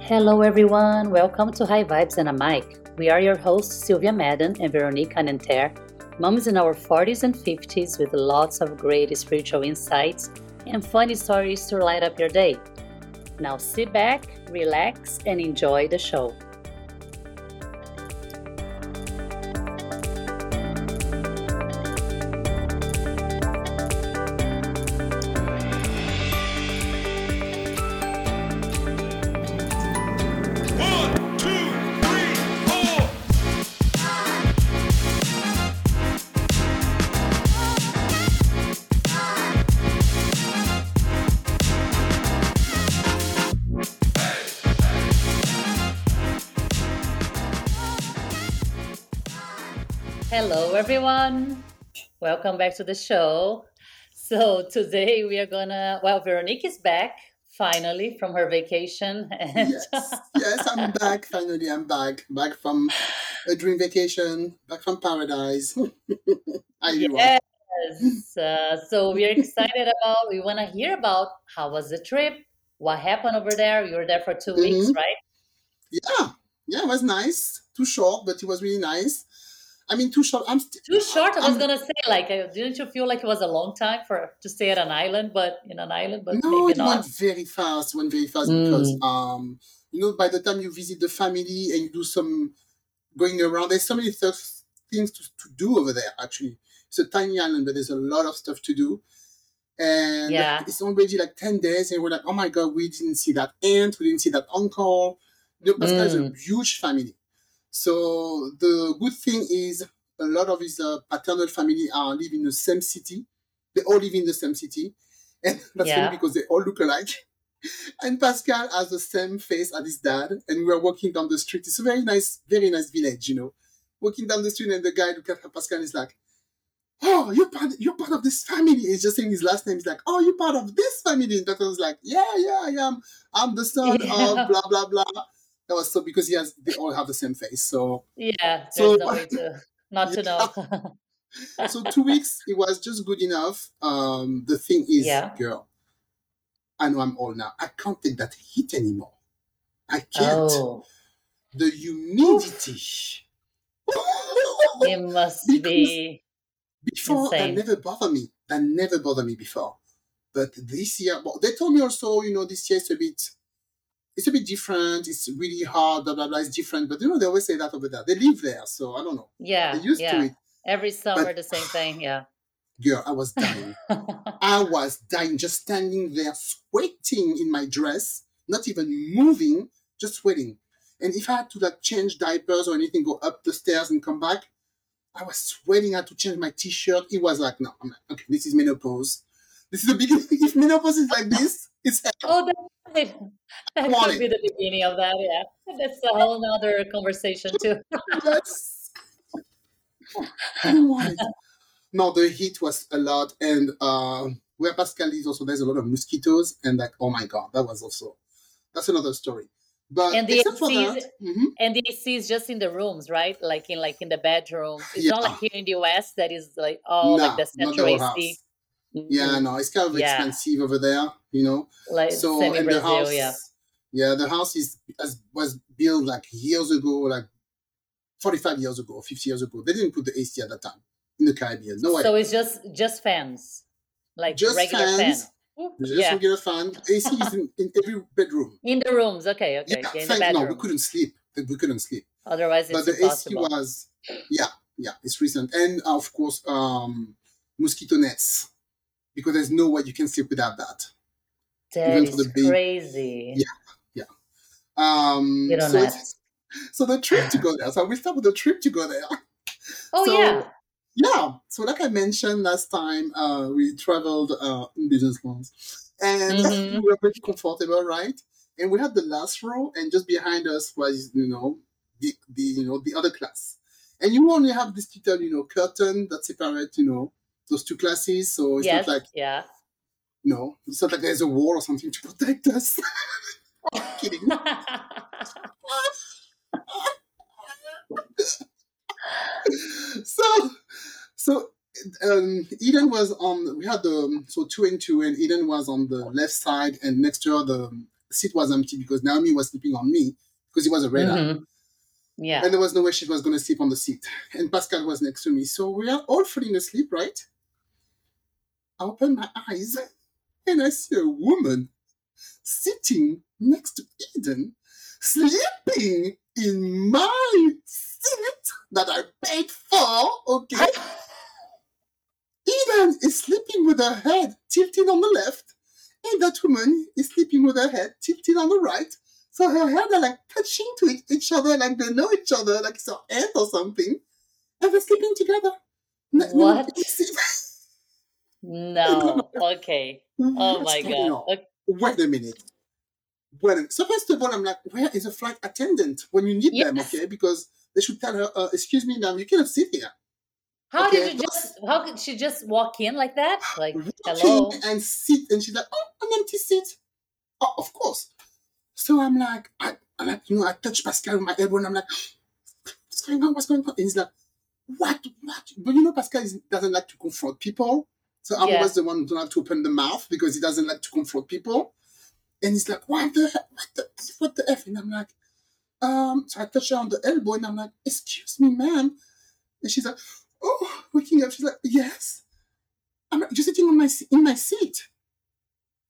Hello, everyone. Welcome to High Vibes and a Mic. We are your hosts, Sylvia Madden and Veronique Anenter, moms in our 40s and 50s with lots of great spiritual insights and funny stories to light up your day. Now sit back, relax, and enjoy the show. Hello, everyone. Welcome back to the show. So, today we are gonna, well, Veronique is back finally from her vacation. And Yes, yes, I'm back. Finally, I'm back. Back from a dream vacation. Back from paradise. Yes, uh, so we are excited about, we wanna hear about how was the trip, what happened over there. You were there for 2 weeks, Mhm. right? Yeah, yeah, it was nice. Too short, but it was really nice. I mean, too short. I'm still. Too short. I was I'm- gonna say, like, uh, didn't you feel like it was a long time for to stay at an island, but in an island, but No, maybe it not. went very fast. Went very fast because, Mm. um, you know, by the time you visit the family and you do some going around, there's so many stuff, things to, to do over there. Actually, it's a tiny island, but there's a lot of stuff to do. And Yeah. it's already like ten days, and we're like, oh my god, we didn't see that aunt, we didn't see that uncle. You know, Pascal is a Mm. huge family. So the good thing is a lot of his uh, paternal family are live in the same city. They all live in the same city, and that's Yeah. funny because they all look alike. And Pascal has the same face as his dad, and we were walking down the street. It's a very nice, very nice village, you know. Walking down the street, and the guy look at Pascal and is like, "Oh, you're part, you're part of this family." He's just saying his last name. He's like, "Oh, you're part of this family." And Pascal was like, "Yeah, yeah, I am. I'm the son Yeah. of blah blah blah." That was so because he has, they all have the same face. So Yeah, So- no to not to know. so two weeks it was just good enough um the thing is Yeah. girl i know i'm old now i can't take that heat anymore i can't oh, the humidity it must be. before that never bothered me that never bothered me before but this year well, they told me also you know this year it's a bit it's a bit different it's really hard blah blah blah it's different but you know they always say that over there they live there so i don't know Yeah, they're used to it Every summer, But- the same thing. Yeah. girl i was dying I was dying, just standing there, sweating in my dress, not even moving, just sweating. And if I had to like change diapers or anything, go up the stairs and come back, I was sweating. I had to change my t-shirt. It was like, no, I'm like, okay, this is menopause. This is the beginning. If menopause is like this, it's oh, that, that could be the beginning of that. Yeah, that's a whole nother conversation too. Yes. I want it. No, the heat was a lot, and uh, where Pascal is also there's a lot of mosquitoes, and like, oh my god, that was also that's another story. But And the except for ACs that, mhm. And the AC is just in the rooms, right? Like in like in the bedroom. It's not like here in the US that is like oh Nah, like the central AC. house. yeah, no, it's kind of Yeah. expensive over there, you know. Like So semi the Brazil, house, yeah. yeah, the house is has, was built like years ago, like forty five years ago, fifty years ago. They didn't put the AC at that time in the Caribbean. No way. So it's just just fans, like Just regular fans. fan. Just yeah, regular fan. AC is in, in every bedroom. in the rooms. Okay, okay, Yeah, okay, in the thank, no, we couldn't sleep. We couldn't sleep. Otherwise, it's but the impossible. AC was, yeah, yeah, it's recent, and of course, um, mosquito nets, because there's no way you can sleep without that. That even for the big- crazy. Yeah. Yeah. Um, You don't so, so the trip to go there. So we start with the trip to go there. Oh so, yeah, Yeah. So like I mentioned last time, uh, we traveled uh, in business class, and Mhm. we were pretty comfortable, right? And we had the last row, and just behind us was, you know, the, the you know the other class, and you only have this little, you know, curtain that separates you know, those two classes. So it's yes, not like, yeah. Know, it's not like there's a wall or something to protect us. I'm Kidding. so so um, Eden was on. We had the so two and two, and Eden was on the left side, and next to her the seat was empty because Naomi was sleeping on me because it was a red. Mhm. Yeah. and there was no way she was going to sleep on the seat. And Pascal was next to me. So we are all falling asleep, right? I open my eyes and I see a woman sitting next to Eden, sleeping in my seat that I paid for. Okay. Eden is sleeping with her head tilted on the left, and that woman is sleeping with her head tilted on the right. So her head are like touching to each- other, like they know each other, like it's her aunt or something. And they're sleeping together. What? No. Okay. Oh my god. Okay. Wait a minute. Minute. So first of all, I'm like, where is a flight attendant when you need them? Okay, because they should tell her, uh, excuse me, ma'am, you cannot sit here. How Okay, did you just? How could she just walk in like that? Like, hello. and sit, and she's like, oh, an empty seat. Oh, of course. So I'm like, I, I'm like, you know, I touch Pascal with my elbow, and I'm like, what's going on? What's going on? And he's like, what? What? But you know, Pascal is, doesn't like to confront people. So I'm Yeah. always the one who don't have to open the mouth because he doesn't like to confront people. And he's like, what the? What the F? What the F? And I'm like, um, so I touch her on the elbow and I'm like, excuse me, ma'am. And she's like, oh, waking up. She's like, yes. I'm like, you're sitting on my, in my seat.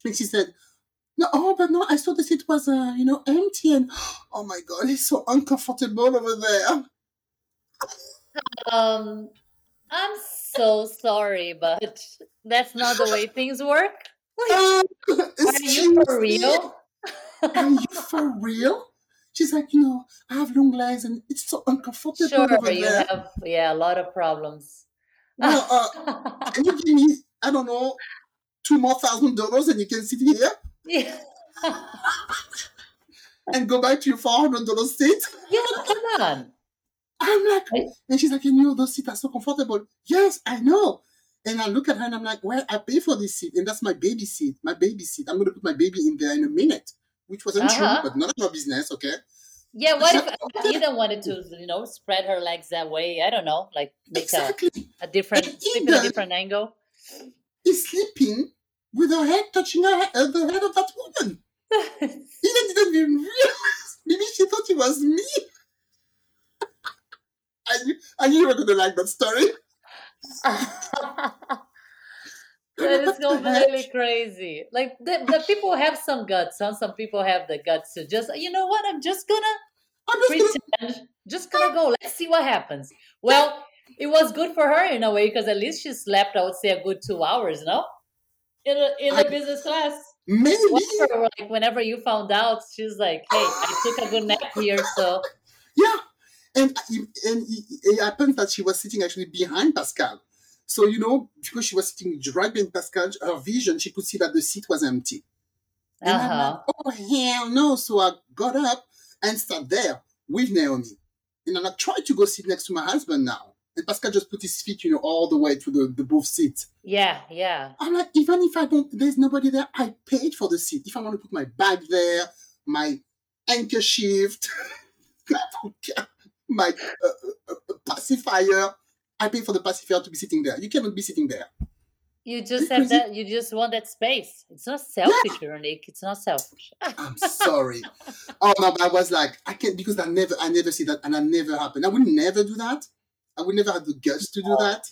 And she said, no, oh, but no, I saw the seat was, uh, you know, empty. And oh my God, it's so uncomfortable over there. Um, I'm so sorry, but that's not the way things work. Um, Are you for real? Are you for real? She's like, you know, I have long legs and it's so uncomfortable Sure, you there. have yeah a lot of problems. Well, uh, can you give me, I don't know, two more thousand dollars and you can sit here yeah, and go back to your four hundred dollar seat? yeah, come on. I'm like, Right. and she's like, you know, those seats are so comfortable. Yes, I know. And I look at her and I'm like, well, I pay for this seat, and that's my baby seat, my baby seat. I'm gonna put my baby in there in a minute, which wasn't Uh-huh. true, but none of your business, okay? Yeah, what if. Eden wanted to, you know, spread her legs that way? I don't know, like make a, Exactly. a different, And sleep in a different angle. Is sleeping with her head touching her head, uh, the head of that woman. Eden didn't even realize. Maybe she thought it was me. I knew, I knew you were gonna like that story. that is What the heck? completely crazy. Like the, the people have some guts, huh? Some people have the guts to just, you know what? I'm just gonna I'm just gonna pretend. Just gonna go. Let's see what happens. Well, it was good for her in a way because at least she slept. I would say a good two hours. No, in a, in the I- business class. maybe Whenever, like whenever you found out, she's like, "Hey, I took a good nap here, so Yeah, and it- and it, happens that she was sitting actually behind Pascal. So you know, because she was sitting right behind Pascal, her vision she could see that the seat was empty. And I'm uh-huh. like, oh hell no! So I got up and sat there with Naomi, and I'm like, try to go sit next to my husband now. And Pascal just put his feet, you know, all the way to the, the both seats. yeah, yeah, I'm like, even if I don't, there's nobody there. I paid for the seat. If I want to put my bag there, my handkerchief, I don't care, my uh, uh, uh, pacifier, I pay for the pacifier to be sitting there. You cannot be sitting there. You just have that. You just want that space. It's not selfish, Veronique. It's not selfish. I'm sorry. oh no, but I was like, I can't because I never, I never see that, and I never happened. I would never do that. I would never have the guts to do that.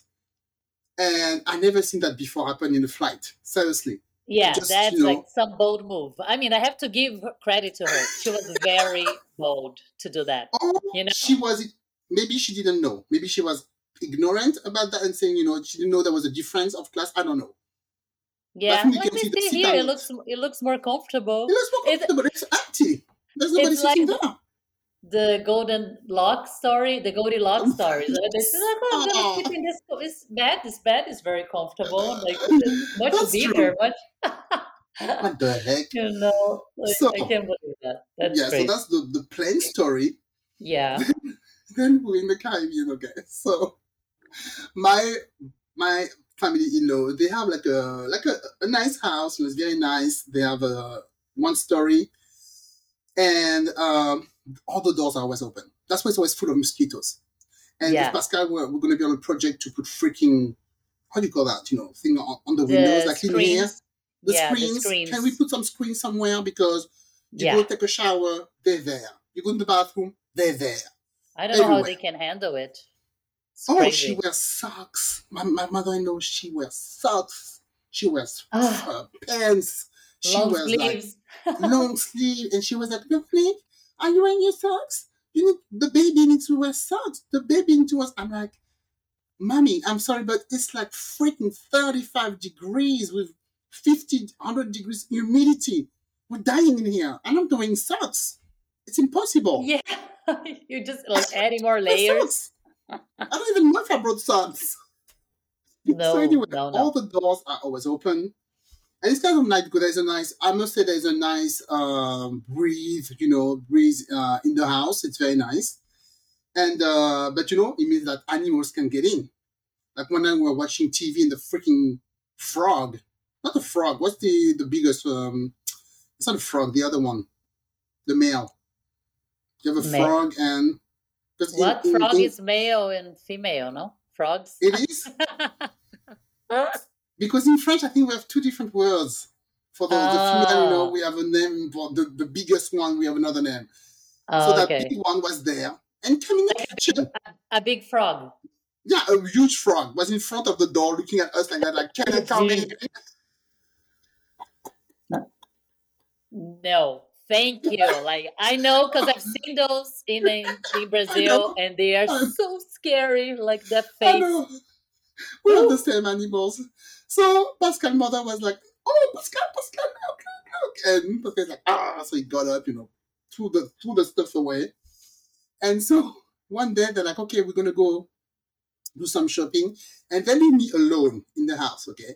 And I never seen that before happen in a flight. Seriously. Yeah, Just, that's know- like some bold move. I mean, I have to give credit to her. She was very bold to do that. Oh, You know? she was. Maybe she didn't know. Maybe she was ignorant about that and saying, you know, she didn't know there was a difference of class. I don't know. Yeah, you let me see here. It looks it looks more comfortable. It looks more It's- comfortable. It's empty. There's nobody it's like sitting the- golden lock story, the Goldilocks story. So This is like, oh, I'm gonna sleep in this. This bed, this bed is very comfortable. Like it's much That's bigger, much. What the heck? you know, like, So- I can't believe that. That's yeah, great. so that's the, the plane story. yeah. then we're in the Caribbean, okay. So my my family in law, they have like a like a, a nice house, it's very nice. They have a one story and um all the doors are always open. That's why it's always full of mosquitoes. And Yeah. Pascal, we're, we're gonna be on a project to put freaking how do you call that? You know, thing on, on the, The windows, like in here. screens. The Yeah, the screens. screens. Can we put some screens somewhere? Because you Yeah. go take a shower, they're there. You go in the bathroom, they're there. I don't know how they can handle it. It's Oh, crazy. she wears socks. My, my mother-in-law, she wears socks. She wears Ah. uh, pants. She Long wears sleeves. like long sleeve, and she was like, "Nick, are you wearing your socks? You need the baby needs to wear socks. The baby needs to wear." I'm like, "Mommy, I'm sorry, but it's like freaking 35 degrees with 50, 100 degrees humidity. We're dying in here, and I'm doing socks. It's impossible." yeah. You're just like adding more layers. I don't even know if I brought socks. No, so anyway, no, no. all the doors are always open. And it's kind of nice because there's a nice, I must say, there's a nice um, breathe, you know, breeze uh, in the house. It's very nice. And, uh, but you know, it means that animals can get in. Like when I were watching TV and the freaking frog, not the frog, what's the, the biggest, um, it's not a frog, the other one, the male. You have a Male. frog and What in- frog in- is male and female? No frogs. It is. Because in French, I think we have two different words. For the, the female, you know, Ah. we have a name. For the, the biggest one, we have another name. so oh, that okay. big one was there. And coming in the kitchen, A big frog. yeah, a huge frog was in front of the door looking at us like that, like, can I come in? No, thank you. Like I know because I've seen those in in, Brazil, and they are so scary. Like that face. know. We have the same animals. So Pascal's mother was like, oh, Pascal, Pascal, look, look, look. And Pascal's like, ah. So he got up, you know, threw the, threw the stuff away. And so one day they're like, okay, we're going to go do some shopping. And they leave me alone in the house, okay?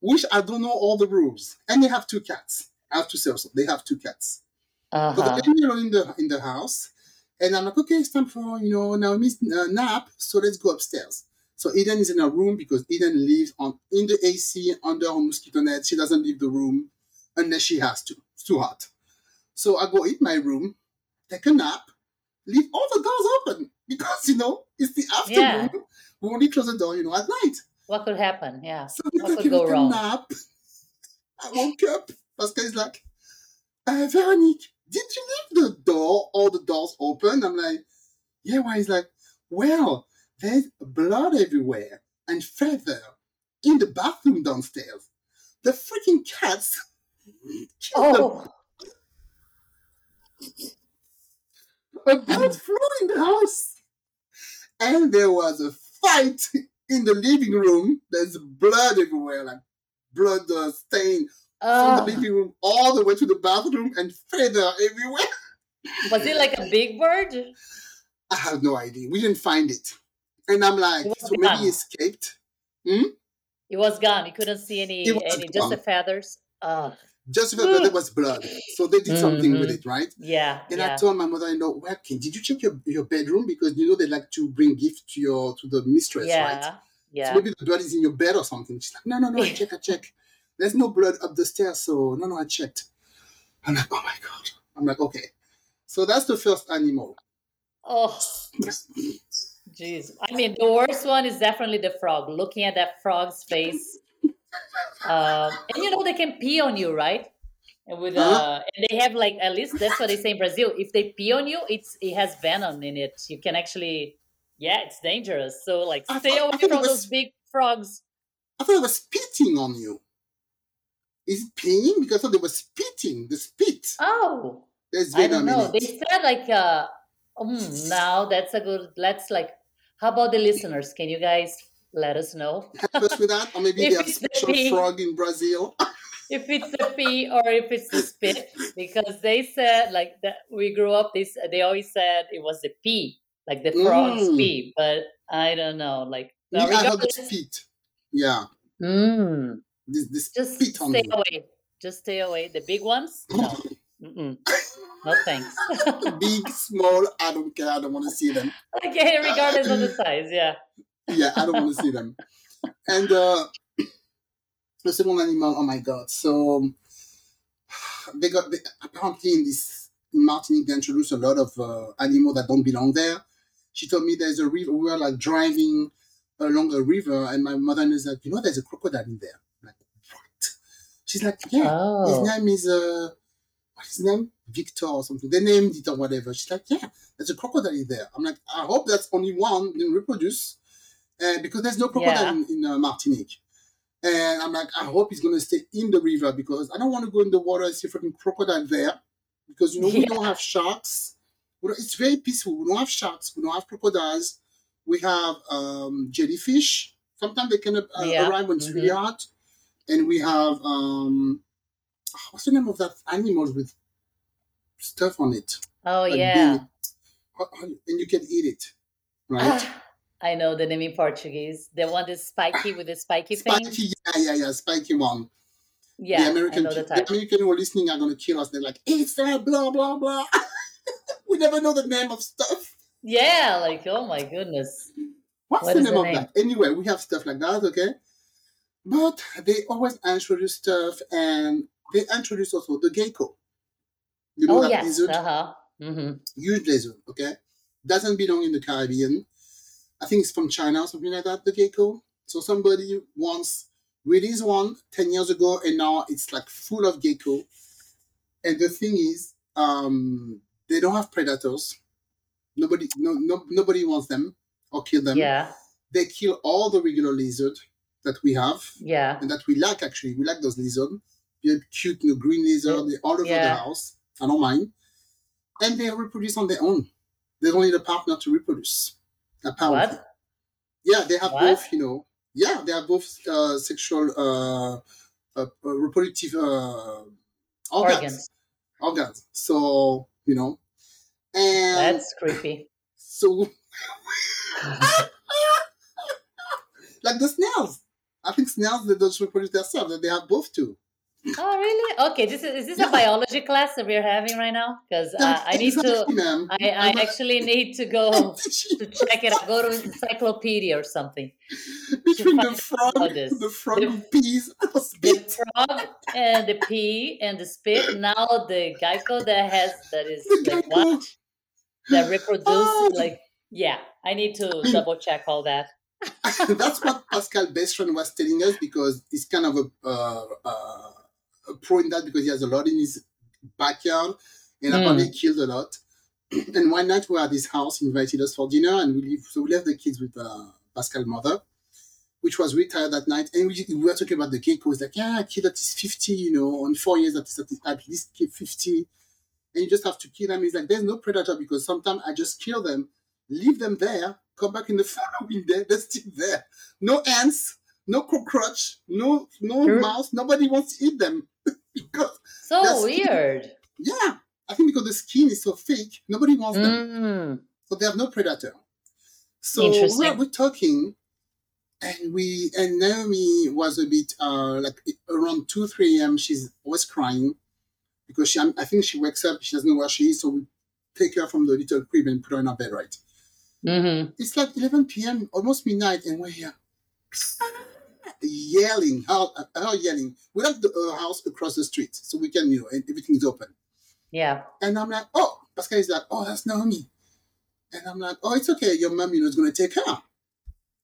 Which I don't know all the rules. And they have two cats. I have to say also, they have two cats. Uh So they leave me alone in the, in the house. And I'm like, okay, it's time for, you know, Naomi's uh, nap. So let's go upstairs. So Eden is in her room because Eden lives on in the AC under her mosquito net. She doesn't leave the room unless she has to. It's too hot. So I go in my room, take a nap, leave all the doors open because you know it's the afternoon. Yeah. We only close the door, you know, at night. What could happen? Yeah. So What could go wrong? nap. I woke up. Pascal is like, uh, Veronique, did you leave the door, all the doors open? I'm like, yeah, why? He's like, well, there's blood everywhere and feather in the bathroom downstairs. The freaking cats killed them. Oh, A blood flew in the house. And there was a fight in the living room. There's blood everywhere, like blood uh, stain from oh. the living room all the way to the bathroom and feather everywhere. was it like a big bird? I have no idea. We didn't find it. And I'm like, so maybe he escaped. It was gone. You couldn't see any, any just the feathers. Oh, Just because there was blood. So they did something with Mhm. it, right? yeah, And I told my mother-in-law, well, Kim, did you check your, your bedroom? Because you know they like to bring gifts to your to the mistress, right? Yeah, So yeah. maybe the blood is in your bed or something. She's like, no, no, no, I check, I check. There's no blood up the stairs, so no, no, I checked. I'm like, oh my god. I'm like, okay. So that's the first animal. Oh, jeez. I mean, the worst one is definitely the frog. Looking at that frog's face, um, and you know they can pee on you, right? And with Huh? uh, and they have like at least that's what they say in Brazil. If they pee on you, it's it has venom in it. You can actually, yeah, it's dangerous. So like, I stay thought- away from was- those big frogs. I thought it was spitting on you. Is it peeing? Because I thought they were spitting, the spit. Oh, There's I don't know. They said like, uh, mm, now that's a good. Let's like, how about the listeners? Can you guys let us know? Help us with that? Or maybe they have it's the special frog in Brazil. if it's the pee or if it's the spit because they said like that we grew up this they always said it was the pee like the frog's Mm. pee but i don't know like Me, uh, I heard the spit. Yeah. Mm, This, this just spit on stay away just stay away the big ones no Mm-mm. no thanks Big, small, I don't care. I don't want to see them. okay regardless of the size yeah Yeah, I don't want to see them. And uh, the second animal, oh my god. So they got they, apparently in this in Martinique they introduced a lot of uh, animals that don't belong there. She told me there's a river. We were like driving along a river, and my mother is like, you know, there's a crocodile in there. I'm like, what? She's like, yeah, Oh. his name is uh, what's his name? Victor or something. They named it or whatever. She's like, yeah, there's a crocodile in there. I'm like, I hope that's only one didn't reproduce, and because there's no crocodile Yeah. in, in uh, Martinique. And I'm like, I hope he's gonna stay in the river because I don't want to go in the water and see a freaking crocodile there, because you know we Yeah. don't have sharks. It's very peaceful. We don't have sharks. We don't have crocodiles. We have um, jellyfish. Sometimes they can uh, Yeah. arrive when it's really hot. And we have um, what's the name of that animal with stuff on it? Oh Like yeah. bean. How- how- And you can eat it, right? Ah, I know the name in Portuguese. The one that's spiky with the spiky thing. Spiky, yeah, yeah, yeah, spiky one. Yeah, the American, I know the the American who are listening are gonna kill us. They're like, it's that, blah blah blah. we never know the name of stuff. Yeah, like oh my goodness. What's What the name the of name? that? Anyway, we have stuff like that, okay? But they always answer introduce stuff, and they introduced also the gecko. You know Oh that yes. lizard, Uh huh. hmm huge lizard, okay? Doesn't belong in the Caribbean. I think it's from China or something like that. The gecko. So somebody once released one ten years ago, and now it's like full of gecko. And the thing is, um, they don't have predators. Nobody, no, no, nobody wants them or kill them Yeah. they kill all the regular lizard that we have Yeah. and that we like actually. We like those lizards. They're cute, you know, green lizard, they're all over the house. I don't mind. And they reproduce on their own. They don't need a partner to reproduce. Apparently. What? Yeah, they have What? both, you know. Yeah, they have both uh, sexual uh, uh, uh, reproductive uh, organs. Organs. Organs. So, you know. And That's creepy. so like the snails. I think snails they don't reproduce themselves, they have both too. Oh really? Okay. This is is this Yeah. a biology class that we're having right now? Because uh, I need to. Exactly. I, I actually need to go to check it. out. Go to encyclopedia or something. between the frog, the frog The- pees or The frog and the pea and the spit. Now the gecko that has that is The like what that reproduces. Oh. like yeah. I need to double check all that. That's what Pascal Bestron was telling us because it's kind of a, uh, uh, a pro in that because he has a lot in his backyard and Mm. apparently killed a lot. and one night we were at his house, he invited us for dinner, and we leave, so we left the kids with uh, Pascal's mother, which was really tired that night. And we, we were talking about the gecko. It's like, yeah, a kid that is 50, you know, on four years that is at, at least 50. And you just have to kill them. He's like, there's no predator because sometimes I just kill them, leave them there, come back in the following day, they're still there. No ants, no cockroach, no no Sure. mouse. Nobody wants to eat them because So weird. yeah, I think because the skin is so thick, nobody wants them. Mm. So they have no predator. So we're, we're talking, and we and Naomi was a bit uh, like around two three a.m. She's always crying because she I think she wakes up she doesn't know where she is. So we take her from the little crib and put her in her bed. Right. hmm It's like eleven p.m. almost midnight, and we're here yelling, her, her yelling. We have the uh, house across the street, so we can you know and everything is open. Yeah. And I'm like, oh, Pascal is like, oh, that's Naomi. And I'm like, oh, it's okay. Your mom, you know, is going to take her.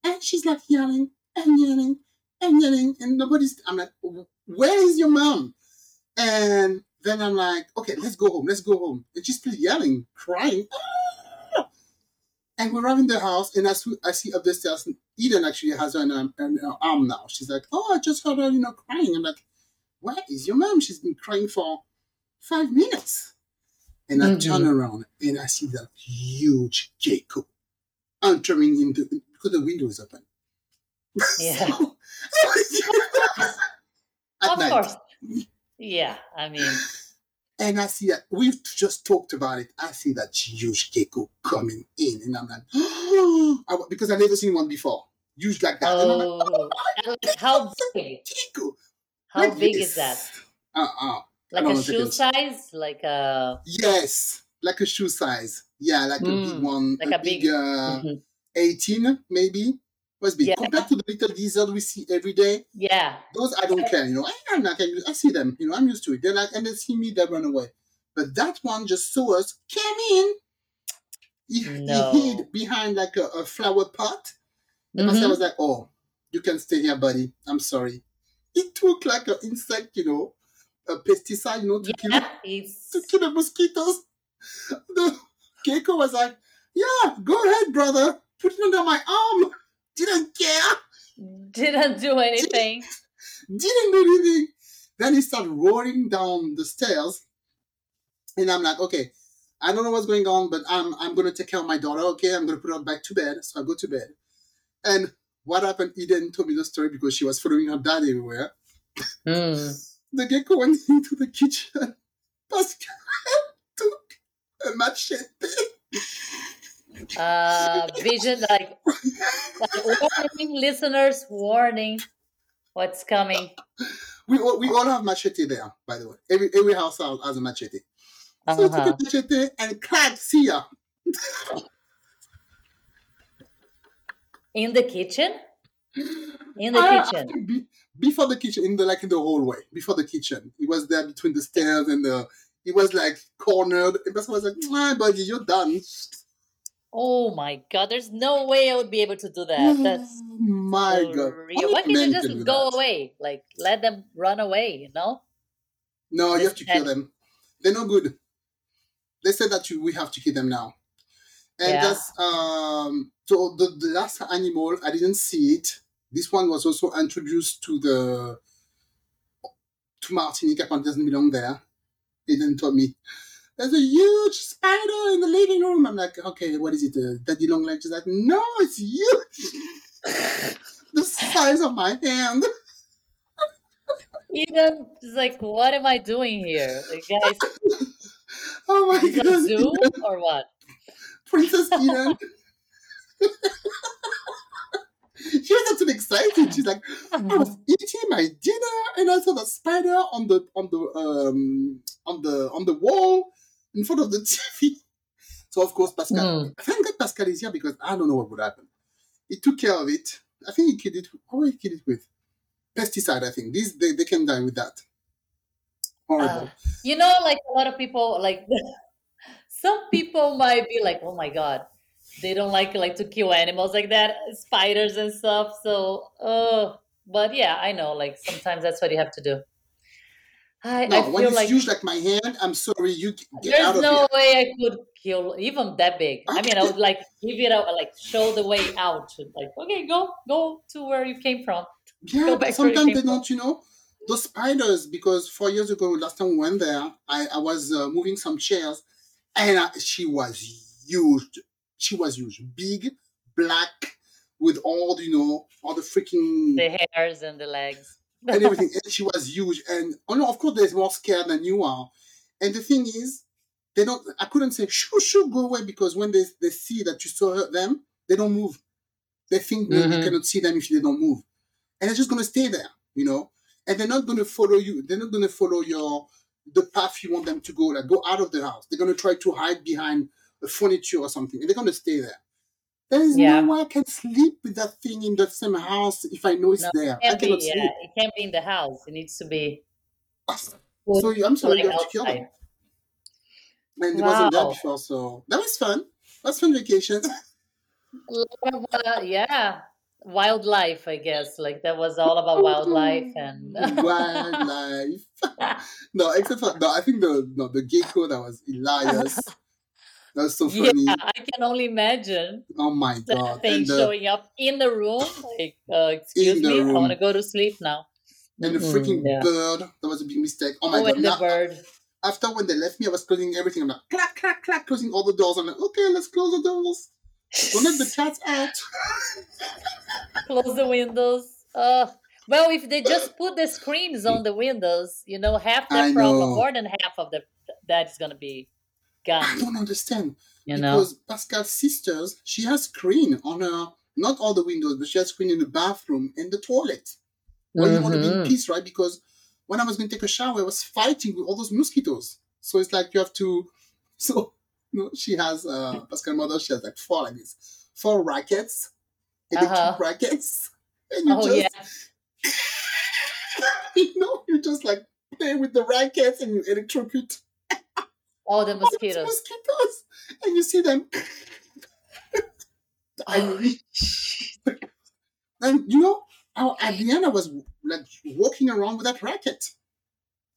And she's like yelling and yelling and yelling. And nobody's, I'm like, where is your mom? And then I'm like, okay, let's go home. Let's go home. And she's still yelling, crying. "Ah!" And we're around the house, and I see, I see up the stairs, Eden actually has her in her, in her arm now. She's like, oh, I just heard her, you know, crying. I'm like, where is your mom? She's been crying for five minutes. And I Mhm. turn around and I see that huge gecko entering into because the window is open. Yeah. At of night. course. Yeah. I mean, And I see that we've just talked about it. I see that huge gecko coming in, and I'm like, I, because I've never seen one before, huge like that. And I'm like, oh, how big? gecko. How Like big this. is that? Uh-uh. Like on a shoe second. size? Like a Yes, like a shoe size. Yeah, like a big Mm, one, like a, a big- big, uh, Mhm. 18 maybe. Was big Yeah. compared to the little diesel we see every day. yeah. Those I don't care, you know. I'm not, I see them, you know. I'm used to it. They're like, and they see me, they run away. But that one just saw us, came in. He, No. he hid behind like a, a flower pot, And Mhm. was like, "Oh, you can stay here, buddy. I'm sorry." It took like an insect, you know, a pesticide, you know, to kill Yeah, it's to kill the mosquitoes. The gecko was like, "Yeah, go ahead, brother. Put it under my arm." Didn't care. didn't do anything. Didn't do anything. Then he started rolling down the stairs, and I'm like, "Okay, I don't know what's going on, but I'm I'm gonna take care of my daughter. Okay, I'm gonna put her back to bed." So I go to bed, and what happened? Eden told me the story because she was following her dad everywhere. Hmm. The gecko went into the kitchen. Pascal took a machete. Uh, vision like, like warning, listeners, warning, what's coming. We all, we all have machete there, by the way. Every every house has a machete. So took Uh-huh. a machete and crack, see ya. In the kitchen? In the Ah, kitchen. be- before the kitchen, in the like in the hallway, before the kitchen. It was there between the stairs and the. it was like cornered. And Pascal was like, "My buddy, you're done." Oh my god, there's no way I would be able to do that. That's my so god. real. Why can't you just go that. away? Like let them run away, you know? No, you have to kill them. They're no good. They said that you we have to kill them now. And Yeah. that's um so the, the last animal I didn't see it. This one was also introduced to the to Martinique apparently doesn't belong there. He didn't tell me. There's a huge spider in the living room. I'm like, okay, what is it? Uh, daddy long legs? She's like, no, it's huge. the size of my hand. Eden is like, what am I doing here? Like, guys, Oh my is god. zoo or what? Princess Eden. she was not too excited. She's like, I was eating my dinner and I saw the spider on the on the um on the on the wall in front of the TV. So of course Pascal Hmm. thank God Pascal is here because I don't know what would happen. He took care of it. I think he killed it what did he kill it with? Pesticide, I think. These they, they can die with that. Horrible. Uh, you know, like a lot of people, like some people might be like, "Oh my god, they don't like like to kill animals like that, spiders and stuff." So, uh, but yeah, I know. Like sometimes that's what you have to do. I, no, I when feel it's like huge like my hand, I'm sorry, you get there's out of no here. way I could kill even that big. I mean, I would like give it out, like show the way out. Like, okay, go go to where you came from. Yeah, Go but back to where you sometimes they don't, you know, those spiders. Because four years ago, last time we went there, I, I was uh, moving some chairs, and I, she was huge. She was huge, big, black, with all you know, all the freaking The hairs and the legs. And everything. And she was huge, and oh no, of course, they're more scared than you are. And the thing is, they don't. I couldn't say shoo shoo go away because when they they see that you saw them, they don't move. They think no, you mm-hmm. cannot see them if they don't move, and they're just gonna stay there, you know. And they're not gonna follow you. They're not gonna follow your the path you want them to go. Like go out of the house. They're gonna try to hide behind a furniture or something, and they're gonna stay there. There is Yeah. no way I can sleep with that thing in the same house if I know it's No, there. It I can't be, cannot yeah, it can't be in the house. It needs to be So I'm sorry, you have to kill them. outside. And it wasn't there before, so that was fun. That's fun vacation. Uh, yeah, wildlife. I guess like that was all about wildlife and Wildlife. no, except for no, I think the no the gecko that was Elias. That was so yeah, funny. I can only imagine Oh my god. thing the, showing up in the room. Like, uh, excuse me, I want to go to sleep now. and the Mm-mm, freaking yeah. bird. That was a big mistake. Oh my Oh, god. and the Now, bird. after when they left me, I was closing everything. I'm like clack, clack, clack, closing all the doors. I'm like, okay, let's close the doors. Don't let the cats out. Close the windows. Uh, well, if they just put the screens on the windows, you know, half the I problem, know. more than half of the that is gonna be I don't understand. You know. because Pascal's sisters, she has screen on her, not all the windows, but she has screen in the bathroom and the toilet. Well, you want to be in Mhm. peace, right? Because when I was going to take a shower, I was fighting with all those mosquitoes. So it's like you have to. So, you know, she has uh, Pascal mother. She has like four like this, four rackets, electric Uh-huh. rackets, and you Oh just, yeah. you know, you just like play with the rackets and you electrocute All the all mosquitoes. mosquitoes, and you see them. Oh, And you know, I, at the end, I was like walking around with that racket.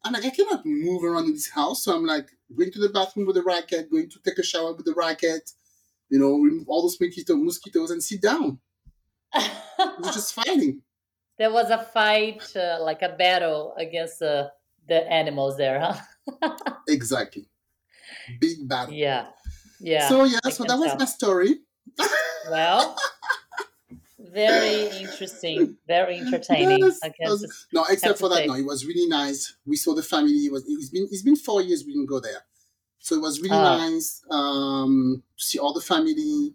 I'm like, I cannot move around in this house. So I'm like going to the bathroom with the racket, going to take a shower with the racket, you know, remove all those mosquito, mosquitoes and sit down. We're just fighting. there was a fight, uh, like a battle against uh, the animals there, huh? Exactly. Big battle. yeah. Yeah. So yeah, I so that was my story. well, very interesting, very entertaining. Yes, I guess. was- no, except for that, no, it was really nice. We saw the family. It was it's been it's been four years we didn't go there, so it was really Ah. nice um, to see all the family,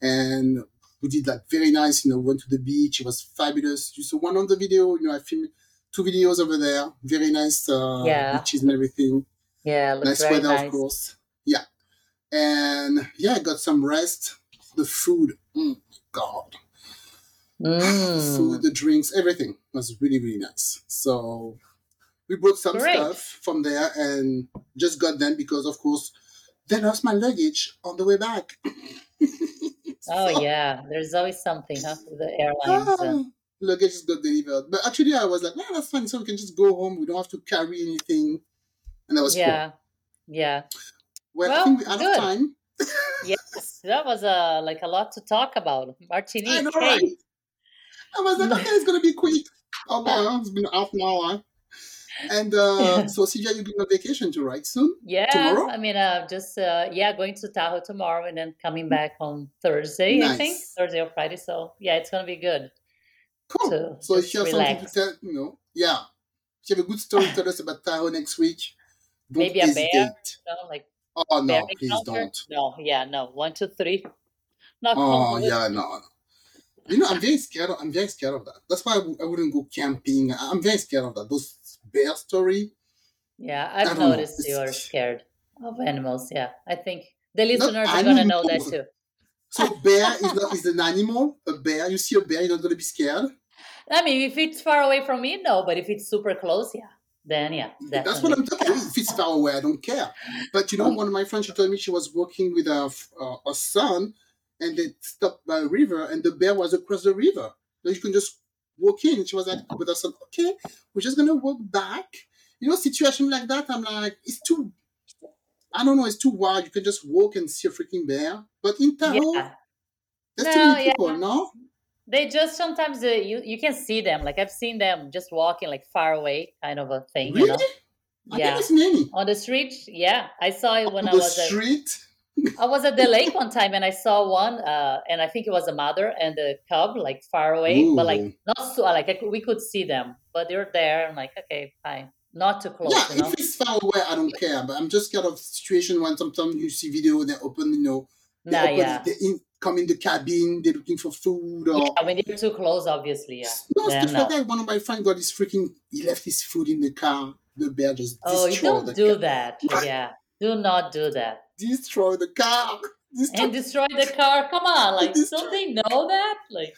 and we did like very nice. You know, went to the beach. It was fabulous. You saw one on the video. You know, I filmed two videos over there. Very nice uh, Yeah. beaches and everything. Yeah, looks nice weather, nice. of course. Yeah, and yeah, I got some rest. The food, mm, God Mm. food, the drinks, everything was really, really nice. So we brought some Great. stuff from there and just got them because, of course, they lost my luggage on the way back. Oh yeah, there's always something, huh? With the airlines. uh, ah, luggage got delivered. But actually, I was like, yeah, that's fine. So we can just go home. We don't have to carry anything. And that was cool. yeah, yeah. Well, I Well, think we're out good. of time. Yes, that was uh, like a lot to talk about. Martinique. I know, hey. right? I was like, okay, it's going to be quick. Oh, well, it's been half an hour. And uh, so, Sylvia, you're going on vacation too, right? Soon? Yeah, Tomorrow? I mean, uh, just uh, yeah, going to Tahoe tomorrow and then coming back on Thursday, I think Nice. Thursday or Friday. So yeah, it's gonna be good. Cool. so if you have something to tell, you know, yeah. If you have a good story to tell us about Tahoe next week, don't Maybe a bear? know, like Oh no, please encounter? don't. No, yeah, no. One, two, three. Knock Oh yeah, no. no. You know, I'm very scared. Of, I'm very scared of that. That's why I, w- I wouldn't go camping. I'm very scared of that. Those bear story. Yeah, I I've know. noticed you are scared of animals. Yeah, I think the listeners are gonna know that too. So bear is not is an animal. A bear. You see a bear, you're not gonna be scared. I mean, if it's far away from me, no. But if it's super close, yeah, then yeah, definitely. That's what I'm talking about. If it's far away, I don't care. But you know, one of my friends, she told me she was working with her, f- uh, her son, and they stopped by a river, and the bear was across the river. So you can just walk in. She was like, with her son, okay, we're just gonna walk back. You know, situation like that, I'm like, it's too. I don't know. It's too wild. You can just walk and see a freaking bear. But in Tahoe, Yeah, there's too No, many yeah. people. No, they just sometimes uh, you you can see them. Like I've seen them just walking like far away, kind of a thing. You really? know? I Yeah. On the street, yeah, I saw it when on I was at, the street. I was at the lake one time and I saw one, uh, and I think it was a mother and the cub, like far away, but like not so like I we could see them, but they're there. I'm like, okay, fine, not too close, Yeah, you know. if it's far away, I don't care. But I'm just scared of situation when sometimes you see video they open, you know, they Nah, open, yeah, they in, come in the cabin, they're looking for food or yeah. When they're too close, obviously, yeah. no stuff like that. One of my friends got his freaking he left his food in the car. The bear just Oh, you don't do car. that. Yeah, do not do that. Destroy the car. Destroy, And destroy the car. Come on, like Destroy- don't they know that? Like,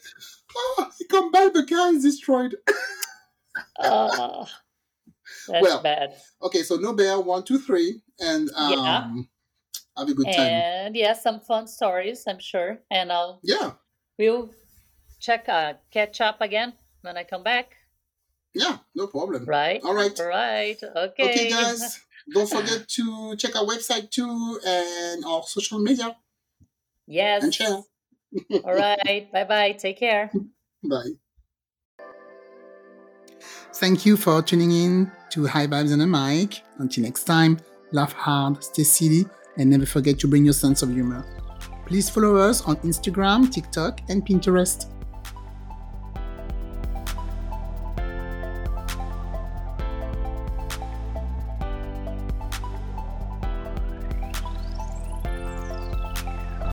oh, he come back, the car is destroyed. uh, that's Well, bad. Okay, so no bear, one, two, three, and um Yeah. Have a good time. And yeah, some fun stories, I'm sure. And I'll Yeah, we'll check uh catch up again when I come back. yeah, no problem. Right? All right. Right. Okay. Okay, guys, don't forget to check our website too and our social media Yes. and share. All right. Bye bye. Take care. Bye. Thank you for tuning in to High Vibes and a Mic. Until next time, laugh hard, stay silly, and never forget to bring your sense of humor. Please follow us on Instagram, TikTok, and Pinterest.